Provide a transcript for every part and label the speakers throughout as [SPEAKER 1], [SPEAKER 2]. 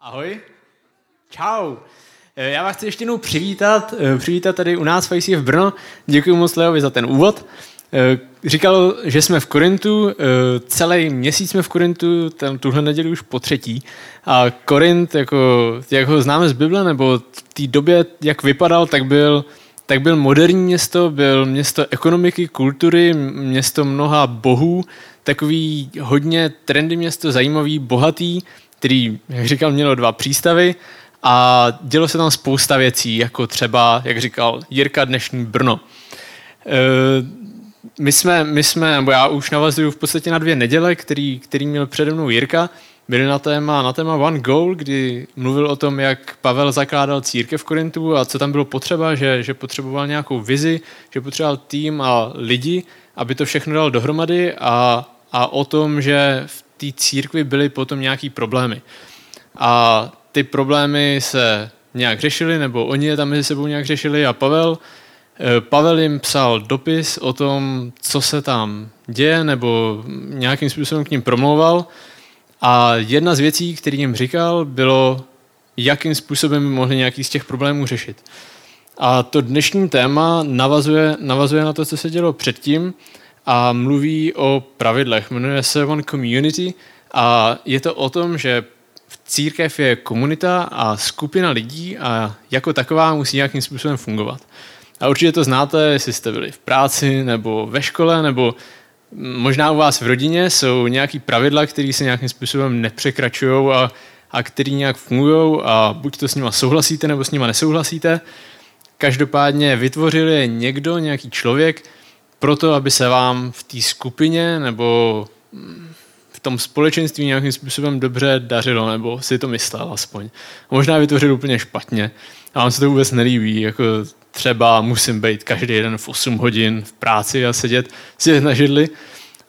[SPEAKER 1] Ahoj. Čau. Eh, Já vás chci ještě jednou přivítat, eh, přivítat tady u nás v v Brno. Děkuji moc Leovi za ten úvod. Eh, Říkal, že jsme v Korintu, celý měsíc jsme v Korintu, tam tuhle neděli už po třetí. A Korint, jako, jak ho známe z Bible, nebo v té době, jak vypadal, tak byl, tak byl moderní město, byl město ekonomiky, kultury, město mnoha bohů, takový hodně trendy město, zajímavý, bohatý, který, jak říkal, mělo dva přístavy a dělo se tam spousta věcí, jako třeba, jak říkal Jirka, dnešní Brno. E, my jsme, my jsme, nebo já už navazuju v podstatě na dvě neděle, který, který měl přede mnou Jirka, byly na téma, na téma One Goal, kdy mluvil o tom, jak Pavel zakládal církev v Korintu a co tam bylo potřeba, že, že potřeboval nějakou vizi, že potřeboval tým a lidi, aby to všechno dal dohromady a, a o tom, že v té církvi byly potom nějaký problémy. A ty problémy se nějak řešily, nebo oni je tam mezi sebou nějak řešili a Pavel, eh, Pavel jim psal dopis o tom, co se tam děje, nebo nějakým způsobem k ním promlouval. A jedna z věcí, který jim říkal, bylo, jakým způsobem by mohli nějaký z těch problémů řešit. A to dnešní téma navazuje, navazuje na to, co se dělo předtím a mluví o pravidlech. Jmenuje se One Community a je to o tom, že církev je komunita a skupina lidí a jako taková musí nějakým způsobem fungovat. A určitě to znáte, jestli jste byli v práci nebo ve škole, nebo možná u vás v rodině jsou nějaký pravidla, které se nějakým způsobem nepřekračují a, a které nějak fungují a buď to s nima souhlasíte, nebo s nima nesouhlasíte. Každopádně vytvořil je někdo, nějaký člověk, proto, aby se vám v té skupině nebo v tom společenství nějakým způsobem dobře dařilo, nebo si to myslel aspoň. Možná vytvořil úplně špatně a vám se to vůbec nelíbí, jako třeba musím být každý den v 8 hodin v práci a sedět, sedět na židli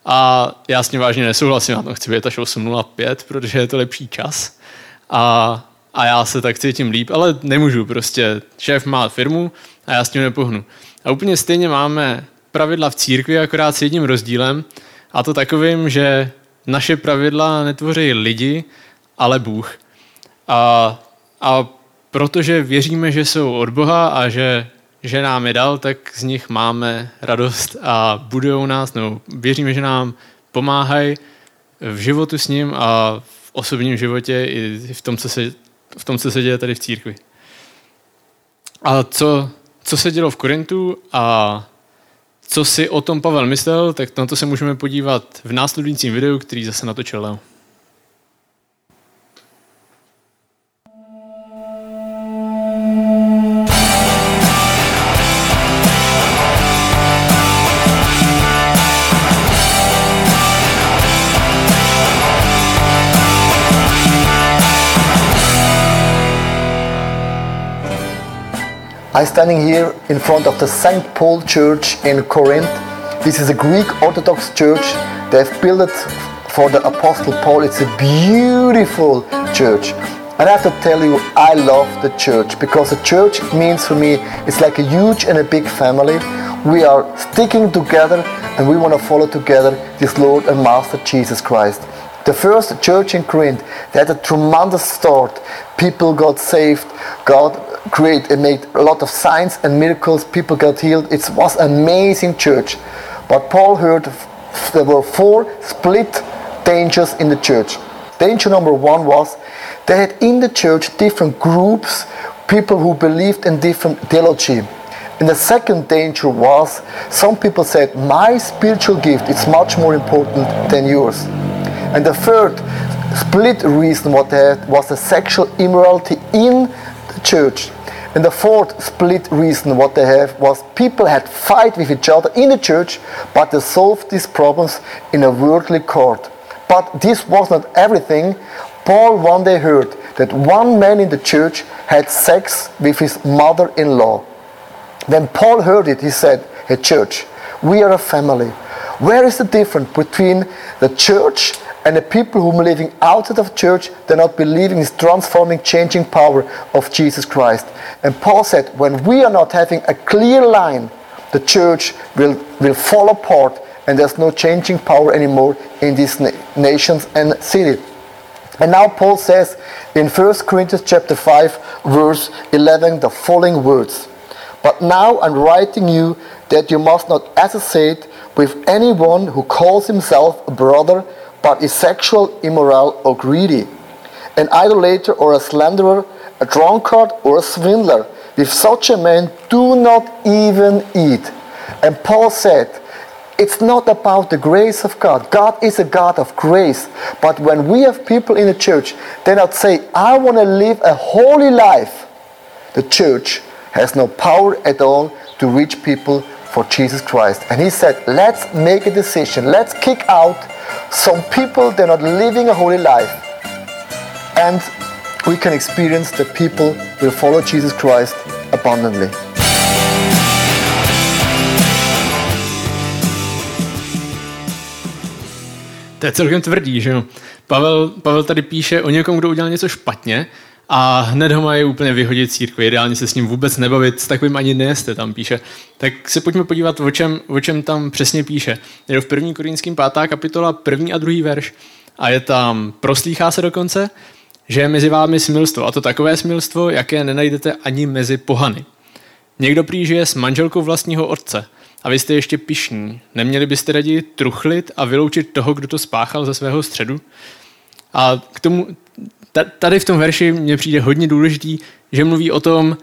[SPEAKER 1] a já s tím vážně nesouhlasím, já to chci být až 8.05, protože je to lepší čas a, a já se tak cítím líp, ale nemůžu, prostě šéf má firmu a já s tím nepohnu. A úplně stejně máme pravidla v církvi, akorát s jedním rozdílem, a to takovým, že naše pravidla netvoří lidi, ale Bůh. A, a protože věříme, že jsou od Boha a že, že nám je dal, tak z nich máme radost a budují nás, nebo věříme, že nám pomáhají v životu s ním a v osobním životě i v tom, co se, v tom, co se děje tady v církvi. A co, co se dělo v Korintu a co si o tom Pavel myslel, tak na to se můžeme podívat v následujícím videu, který zase natočil Leo.
[SPEAKER 2] I'm standing here in front of the St. Paul Church in Corinth. This is a Greek Orthodox church. They've built it for the Apostle Paul. It's a beautiful church. And I have to tell you, I love the church because the church means for me, it's like a huge and a big family. We are sticking together and we want to follow together this Lord and Master Jesus Christ. The first church in Corinth, they had a tremendous start. People got saved, God create and made a lot of signs and miracles. People got healed. It was an amazing church. But Paul heard there were four split dangers in the church. Danger number one was they had in the church different groups, people who believed in different theology. And the second danger was some people said, My spiritual gift is much more important than yours. And the third split reason what they had was the sexual immorality in the church. And the fourth split reason what they have was people had fight with each other in the church, but they solved these problems in a worldly court. But this was not everything. Paul one day heard that one man in the church had sex with his mother-in-law. When Paul heard it, he said, Hey church, we are a family. Where is the difference between the church and the people who are living outside of church, they're not believing this transforming, changing power of Jesus Christ. And Paul said, when we are not having a clear line, the church will, will fall apart and there's no changing power anymore in these na- nations and cities. And now Paul says in 1 Corinthians chapter 5 verse 11 the following words. But now I'm writing you that you must not associate with anyone who calls himself a brother but is sexual, immoral, or greedy, an idolater or a slanderer, a drunkard or a swindler. With such a man, do not even eat. And Paul said, it's not about the grace of God. God is a God of grace. But when we have people in the church, they not say, I want to live a holy life. The church has no power at all to reach people for Jesus Christ. And he said, let's make a decision. Let's kick out some people they're not living a holy life. And we can experience that people will follow Jesus Christ abundantly.
[SPEAKER 1] To je celkem tvrdý, že jo? Pavel, Pavel tady píše o někom, kdo udělal něco špatně a hned ho mají úplně vyhodit církvi. Ideálně se s ním vůbec nebavit, s takovým ani nejste, tam píše. Tak se pojďme podívat, o čem, o čem tam přesně píše. Je v první korínským pátá kapitola, první a druhý verš a je tam, proslýchá se dokonce, že je mezi vámi smilstvo, a to takové smilstvo, jaké nenajdete ani mezi pohany. Někdo prý žije s manželkou vlastního otce a vy jste ještě pišní. Neměli byste raději truchlit a vyloučit toho, kdo to spáchal ze svého středu? A k tomu, tady v tom verši mně přijde hodně důležitý, že mluví o tom,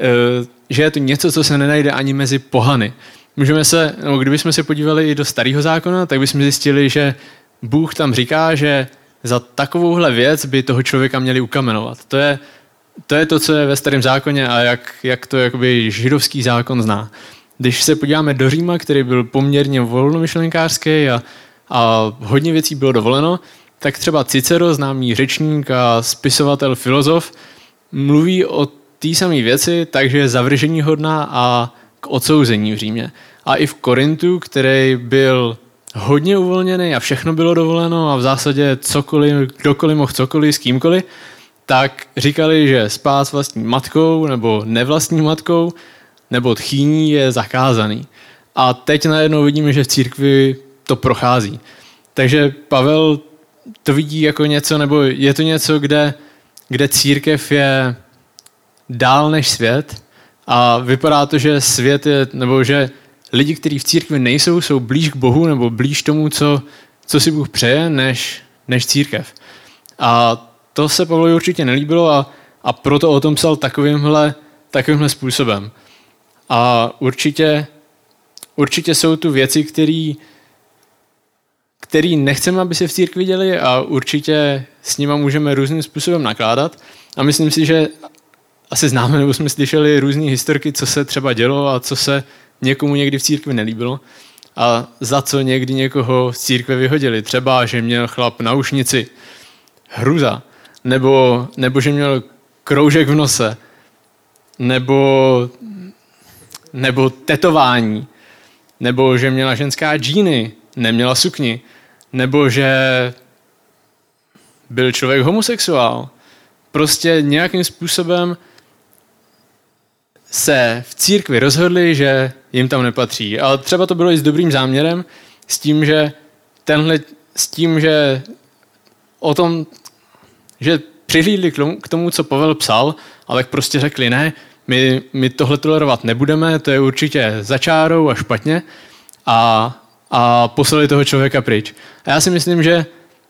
[SPEAKER 1] eh, že je to něco, co se nenajde ani mezi pohany. Můžeme se, no, kdybychom se podívali i do starého zákona, tak bychom zjistili, že Bůh tam říká, že za takovouhle věc by toho člověka měli ukamenovat. To je to, je to co je ve starém zákoně a jak, jak to jakoby židovský zákon zná. Když se podíváme do Říma, který byl poměrně volnomyšlenkářský a, a hodně věcí bylo dovoleno, tak třeba Cicero, známý řečník a spisovatel, filozof, mluví o té samé věci, takže je zavržení hodná a k odsouzení v Římě. A i v Korintu, který byl hodně uvolněný a všechno bylo dovoleno a v zásadě cokoliv, kdokoliv mohl cokoliv s kýmkoliv, tak říkali, že spát s vlastní matkou nebo nevlastní matkou nebo tchýní je zakázaný. A teď najednou vidíme, že v církvi to prochází. Takže Pavel to vidí jako něco, nebo je to něco, kde, kde církev je dál než svět a vypadá to, že svět je, nebo že lidi, kteří v církvi nejsou, jsou blíž k Bohu nebo blíž tomu, co, co si Bůh přeje, než, než církev. A to se Pavlovi určitě nelíbilo a, a proto o tom psal takovýmhle, takovýmhle způsobem. A určitě, určitě jsou tu věci, které který nechceme, aby se v církvi děli a určitě s nima můžeme různým způsobem nakládat. A myslím si, že asi známe nebo jsme slyšeli různé historky, co se třeba dělo a co se někomu někdy v církvi nelíbilo a za co někdy někoho z církve vyhodili. Třeba, že měl chlap na ušnici. Hruza nebo, nebo že měl kroužek v nose, nebo, nebo tetování, nebo že měla ženská džíny, neměla sukni, nebo že byl člověk homosexuál. Prostě nějakým způsobem se v církvi rozhodli, že jim tam nepatří. Ale třeba to bylo i s dobrým záměrem, s tím, že tenhle, s tím, že o tom že přihlídli k tomu, co Pavel psal, ale prostě řekli, ne, my, my tohle tolerovat nebudeme, to je určitě začárou a špatně a, a poslali toho člověka pryč. A já si myslím, že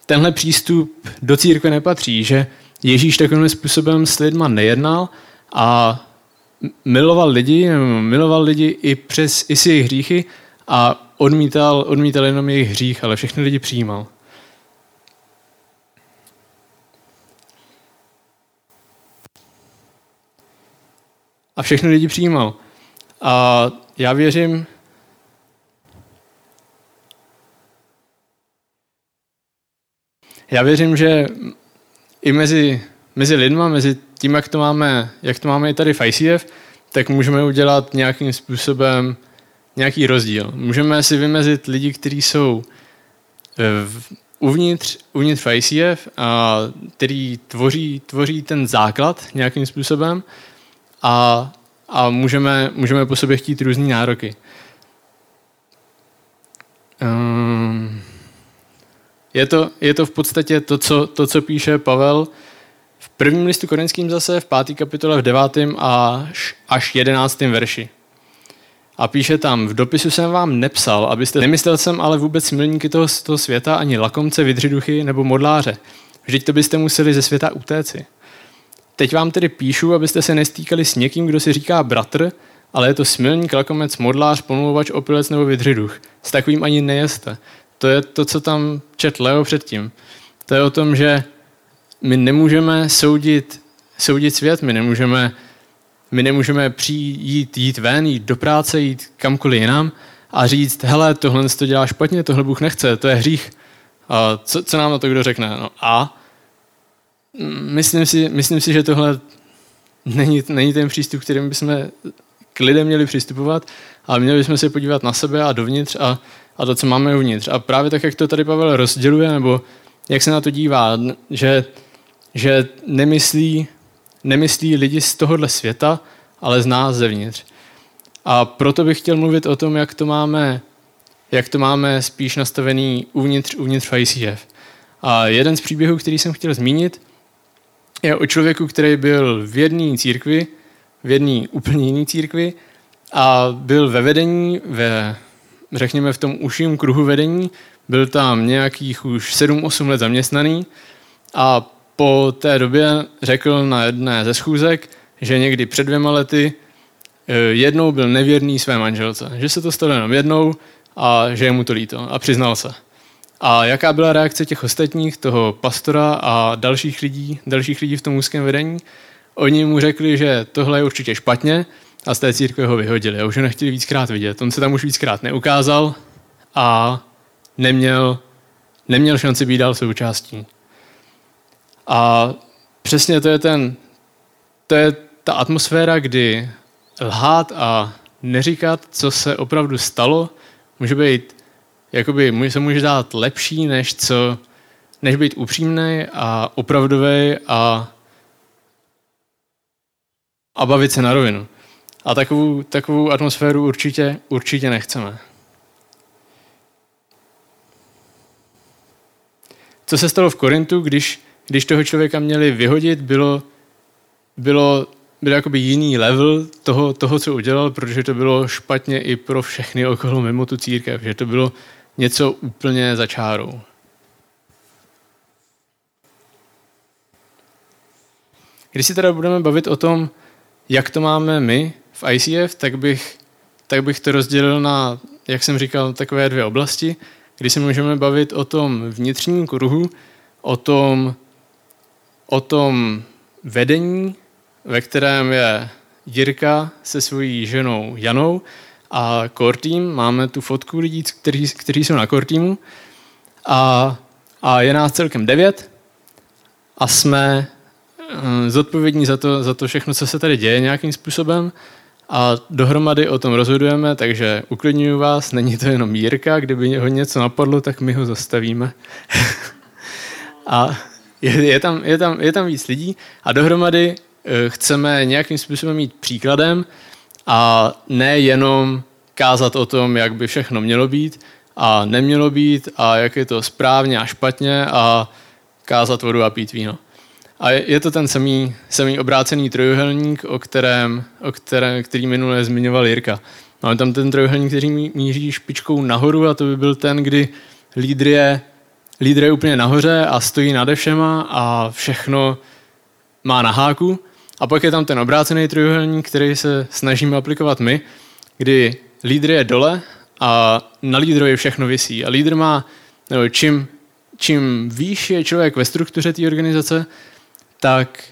[SPEAKER 1] tenhle přístup do církve nepatří, že Ježíš takovým způsobem s lidma nejednal a miloval lidi, miloval lidi i přes i si jejich hříchy a odmítal, odmítal jenom jejich hřích, ale všechny lidi přijímal. a všechny lidi přijímal. A já věřím, já věřím, že i mezi, mezi lidma, mezi tím, jak to máme, jak to máme i tady v ICF, tak můžeme udělat nějakým způsobem nějaký rozdíl. Můžeme si vymezit lidi, kteří jsou eh, uvnitř, uvnitř v ICF a který tvoří, tvoří ten základ nějakým způsobem a, a můžeme, můžeme po sobě chtít různé nároky. Um, Je to, je to v podstatě to co, to, co píše Pavel v prvním listu korinským zase, v páté kapitole, v devátém až, až jedenáctém verši. A píše tam, v dopisu jsem vám nepsal, abyste, nemyslel jsem ale vůbec milníky toho, toho světa, ani lakomce, vidřiduchy nebo modláře. Vždyť to byste museli ze světa utéci. Teď vám tedy píšu, abyste se nestýkali s někým, kdo si říká bratr, ale je to smilník, lakomec, modlář, pomluvač, opilec nebo vidřiduch. S takovým ani nejeste. To je to, co tam čet Leo předtím. To je o tom, že my nemůžeme soudit, soudit svět, my nemůžeme, my nemůžeme přijít, jít ven, jít do práce, jít kamkoliv jinam a říct, hele, tohle to dělá špatně, tohle Bůh nechce, to je hřích. A co, co nám na to kdo řekne? No a myslím si, myslím si že tohle není, není ten přístup, kterým bychom k lidem měli přistupovat, ale měli bychom se podívat na sebe a dovnitř a, a to, co máme uvnitř. A právě tak, jak to tady Pavel rozděluje, nebo jak se na to dívá, že, že nemyslí, nemyslí lidi z tohohle světa, ale z nás zevnitř. A proto bych chtěl mluvit o tom, jak to máme, jak to máme spíš nastavený uvnitř, uvnitř ICF. A jeden z příběhů, který jsem chtěl zmínit, je o člověku, který byl v jedné církvi, v jedné úplně jiné církvi a byl ve vedení, ve, řekněme v tom užším kruhu vedení, byl tam nějakých už 7-8 let zaměstnaný a po té době řekl na jedné ze schůzek, že někdy před dvěma lety eh, jednou byl nevěrný své manželce. Že se to stalo jenom jednou a že je mu to líto. A přiznal se. A jaká byla reakce těch ostatních, toho pastora a dalších lidí, dalších lidí v tom úzkém vedení? Oni mu řekli, že tohle je určitě špatně a z té církve ho vyhodili a už ho nechtěli víckrát vidět. On se tam už víckrát neukázal a neměl, neměl šanci být dál součástí. A přesně to je, ten, to je ta atmosféra, kdy lhát a neříkat, co se opravdu stalo, může být, jakoby, se může dát lepší, než, co, než být upřímný a opravdový a, a bavit se na rovinu. A takovou, takovou atmosféru určitě, určitě nechceme. Co se stalo v Korintu, když, když toho člověka měli vyhodit, bylo, bylo, byl jakoby jiný level toho, toho, co udělal, protože to bylo špatně i pro všechny okolo mimo tu církev, že to bylo něco úplně za čárou. Když si teda budeme bavit o tom, jak to máme my v ICF, tak bych, tak bych to rozdělil na, jak jsem říkal, takové dvě oblasti kdy se můžeme bavit o tom vnitřním kruhu, o tom, o tom vedení, ve kterém je Jirka se svojí ženou Janou a core team. Máme tu fotku lidí, kteří, kteří jsou na core teamu. A, a je nás celkem devět a jsme eh, zodpovědní za to, za to všechno, co se tady děje nějakým způsobem a dohromady o tom rozhodujeme, takže uklidňuji vás, není to jenom Jirka, kdyby ho něco napadlo, tak my ho zastavíme. a je, je, tam, je, tam, je tam víc lidí a dohromady eh, chceme nějakým způsobem mít příkladem a ne jenom kázat o tom, jak by všechno mělo být a nemělo být a jak je to správně a špatně a kázat vodu a pít víno. A je to ten samý, samý obrácený trojuhelník, o kterém, o kterém, který minule zmiňoval Jirka. Máme tam ten trojuhelník, který míří špičkou nahoru a to by byl ten, kdy lídr je, lídr je úplně nahoře a stojí nade všema a všechno má na háku. A pak je tam ten obrácený trojuhelník, který se snažíme aplikovat my, kdy lídr je dole a na lídrovi všechno visí. A lídr má, nebo čím, čím výš je člověk ve struktuře té organizace, tak,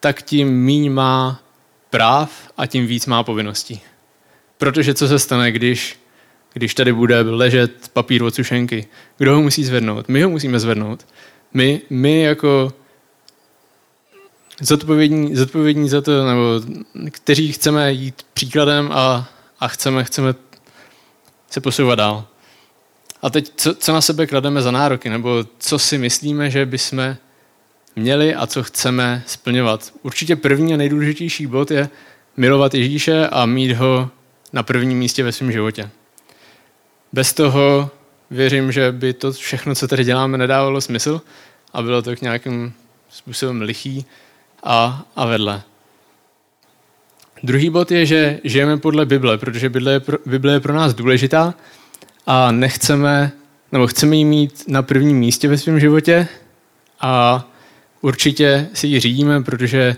[SPEAKER 1] tak tím míň má práv a tím víc má povinností. Protože co se stane, když, když tady bude ležet papír od sušenky? Kdo ho musí zvednout? My ho musíme zvednout. My, my jako zodpovědní, zodpovědní za to, nebo kteří chceme jít příkladem a, a chceme, chceme se posouvat dál. A teď, co, co na sebe klademe za nároky, nebo co si myslíme, že bychom měli a co chceme splňovat. Určitě první a nejdůležitější bod je milovat Ježíše a mít ho na prvním místě ve svém životě. Bez toho věřím, že by to všechno, co tady děláme, nedávalo smysl a bylo to k nějakým způsobem lichý a, a vedle. Druhý bod je, že žijeme podle Bible, protože Bible je pro, Bible je pro nás důležitá a nechceme, nebo chceme ji mít na prvním místě ve svém životě a určitě si ji řídíme, protože,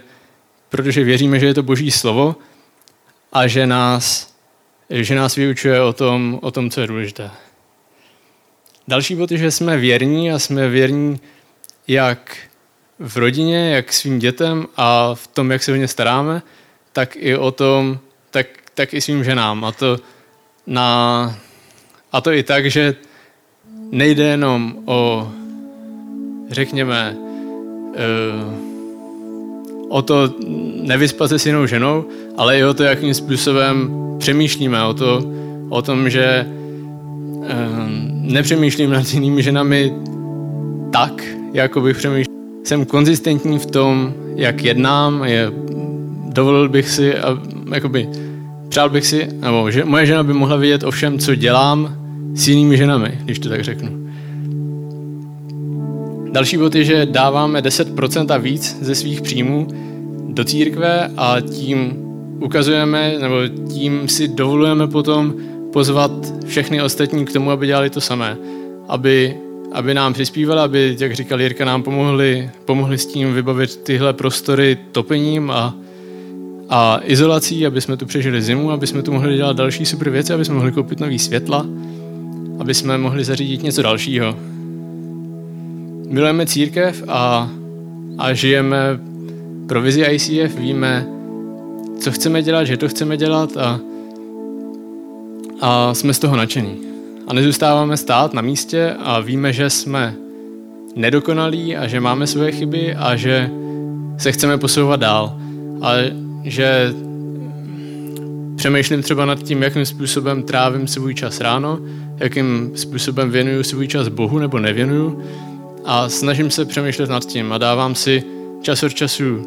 [SPEAKER 1] protože věříme, že je to boží slovo a že nás, že nás vyučuje o tom, o tom, co je důležité. Další bod je, že jsme věrní a jsme věrní jak v rodině, jak svým dětem a v tom, jak se o ně staráme, tak i o tom, tak, tak i svým ženám. A to, na, a to i tak, že nejde jenom o, řekněme, o to nevyspat se s jinou ženou, ale i o to, jakým způsobem přemýšlíme, o, to, o tom, že uh, nepřemýšlím nad jinými ženami tak, jako bych přemýšlel. Jsem konzistentní v tom, jak jednám, je, dovolil bych si, a, jakoby, přál bych si, nebo že moje žena by mohla vidět o všem, co dělám s jinými ženami, když to tak řeknu. Další bod je, že dáváme 10% a víc ze svých příjmů do církve a tím ukazujeme, nebo tím si dovolujeme potom pozvat všechny ostatní k tomu, aby dělali to samé. Aby, aby nám přispívali, aby, jak říkal Jirka, nám pomohli, pomohli s tím vybavit tyhle prostory topením a, a izolací, aby jsme tu přežili zimu, aby jsme tu mohli dělat další super věci, aby jsme mohli koupit nový světla, aby jsme mohli zařídit něco dalšího. Milujeme církev a, a žijeme pro vizi ICF, víme, co chceme dělat, že to chceme dělat a, a jsme z toho nadšení. A nezůstáváme stát na místě a víme, že jsme nedokonalí a že máme svoje chyby a že se chceme posouvat dál. A že přemýšlím třeba nad tím, jakým způsobem trávím svůj čas ráno, jakým způsobem věnuju svůj čas Bohu nebo nevěnuju a snažím se přemýšlet nad tím a dávám si čas od času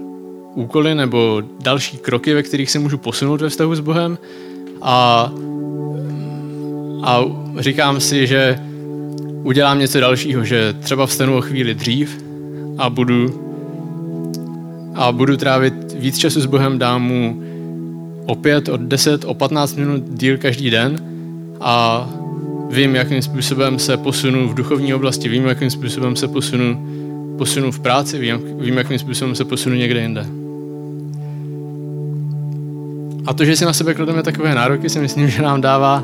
[SPEAKER 1] úkoly nebo další kroky, ve kterých se můžu posunout ve vztahu s Bohem. A, a říkám si, že udělám něco dalšího, že třeba vstanu o chvíli dřív a budu a budu trávit víc času s Bohem, dám mu opět od 10, o 15 minut díl každý den a vím, jakým způsobem se posunu v duchovní oblasti, vím, jakým způsobem se posunu, posunu v práci, vím, vím, jakým způsobem se posunu někde jinde. A to, že si na sebe klademe takové nároky, si myslím, že nám dává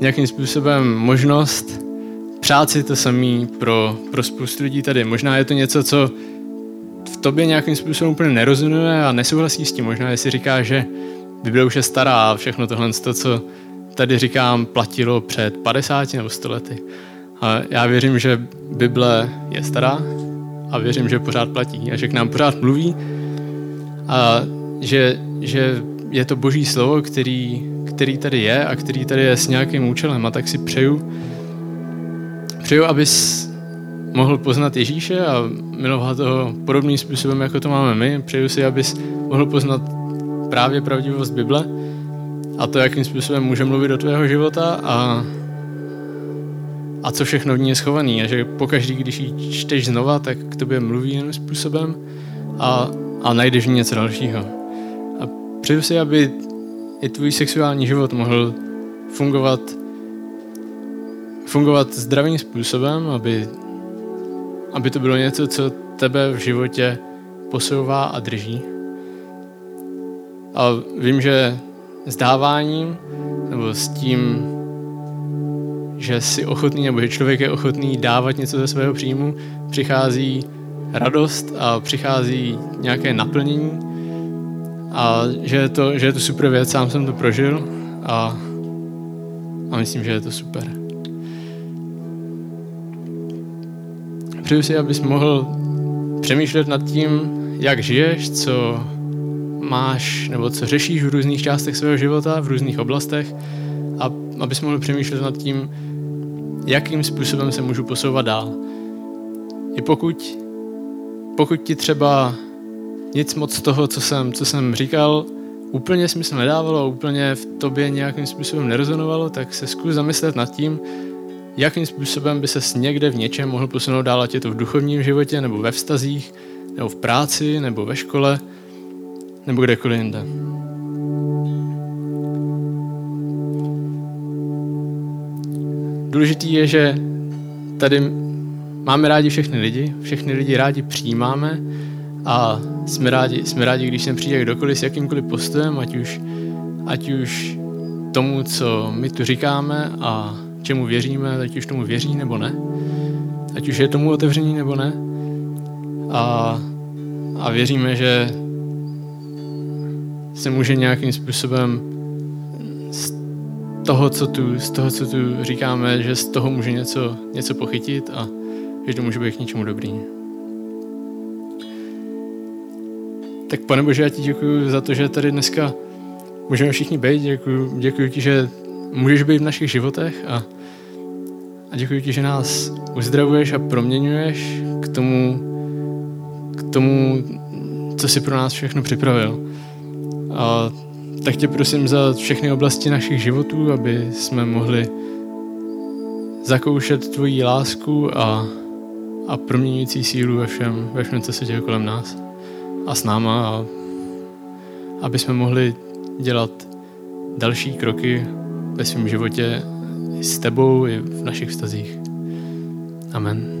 [SPEAKER 1] nějakým způsobem možnost přát si to samý pro, pro spoustu lidí tady. Možná je to něco, co v tobě nějakým způsobem úplně nerozumuje a nesouhlasí s tím. Možná, jestli říká, že Bible už je stará a všechno tohle, to, co tady říkám, platilo před 50 nebo 100 lety. A já věřím, že Bible je stará a věřím, že pořád platí a že k nám pořád mluví a že, že je to boží slovo, který, který tady je a který tady je s nějakým účelem a tak si přeju, přeju, abys mohl poznat Ježíše a milovat ho podobným způsobem, jako to máme my. Přeju si, abys mohl poznat právě pravdivost Bible a to, jakým způsobem může mluvit do tvého života a, a co všechno v ní je schovaný. A že pokaždý, když ji čteš znova, tak k tobě mluví jiným způsobem a, a najdeš v ní něco dalšího. A přeju si, aby i tvůj sexuální život mohl fungovat fungovat zdravým způsobem, aby, aby to bylo něco, co tebe v životě posouvá a drží. A vím, že s dáváním nebo s tím, že jsi ochotný nebo že člověk je ochotný dávat něco ze svého příjmu, přichází radost a přichází nějaké naplnění a že je to, že je to super věc, sám jsem to prožil a, a myslím, že je to super. Přeju si, abys mohl přemýšlet nad tím, jak žiješ, co máš nebo co řešíš v různých částech svého života, v různých oblastech a abys mohl přemýšlet nad tím, jakým způsobem se můžu posouvat dál. I pokud, pokud ti třeba nic moc z toho, co jsem, co jsem říkal, úplně smysl nedávalo, úplně v tobě nějakým způsobem nerezonovalo, tak se zkus zamyslet nad tím, jakým způsobem by se někde v něčem mohl posunout dál, ať je to v duchovním životě, nebo ve vztazích, nebo v práci, nebo ve škole, nebo kdekoliv jinde. Důležitý je, že tady máme rádi všechny lidi, všechny lidi rádi přijímáme a jsme rádi, jsme rádi když sem přijde kdokoliv s jakýmkoliv postojem, ať už, ať už tomu, co my tu říkáme a čemu věříme, ať už tomu věří nebo ne. Ať už je tomu otevření nebo ne. A, a věříme, že se může nějakým způsobem z toho, co tu, z toho, co tu říkáme, že z toho může něco, něco pochytit a že to může být k něčemu dobrý. Tak pane Bože, já ti děkuji za to, že tady dneska můžeme všichni být. Děkuji, děkuji ti, že můžeš být v našich životech a, a děkuji ti, že nás uzdravuješ a proměňuješ k tomu, k tomu, co jsi pro nás všechno připravil. A tak tě prosím za všechny oblasti našich životů, aby jsme mohli zakoušet tvoji lásku a, a proměňující sílu ve všem, ve všem, co se děje kolem nás a s náma a aby jsme mohli dělat další kroky ve svém životě i s tebou, i v našich vztazích. Amen.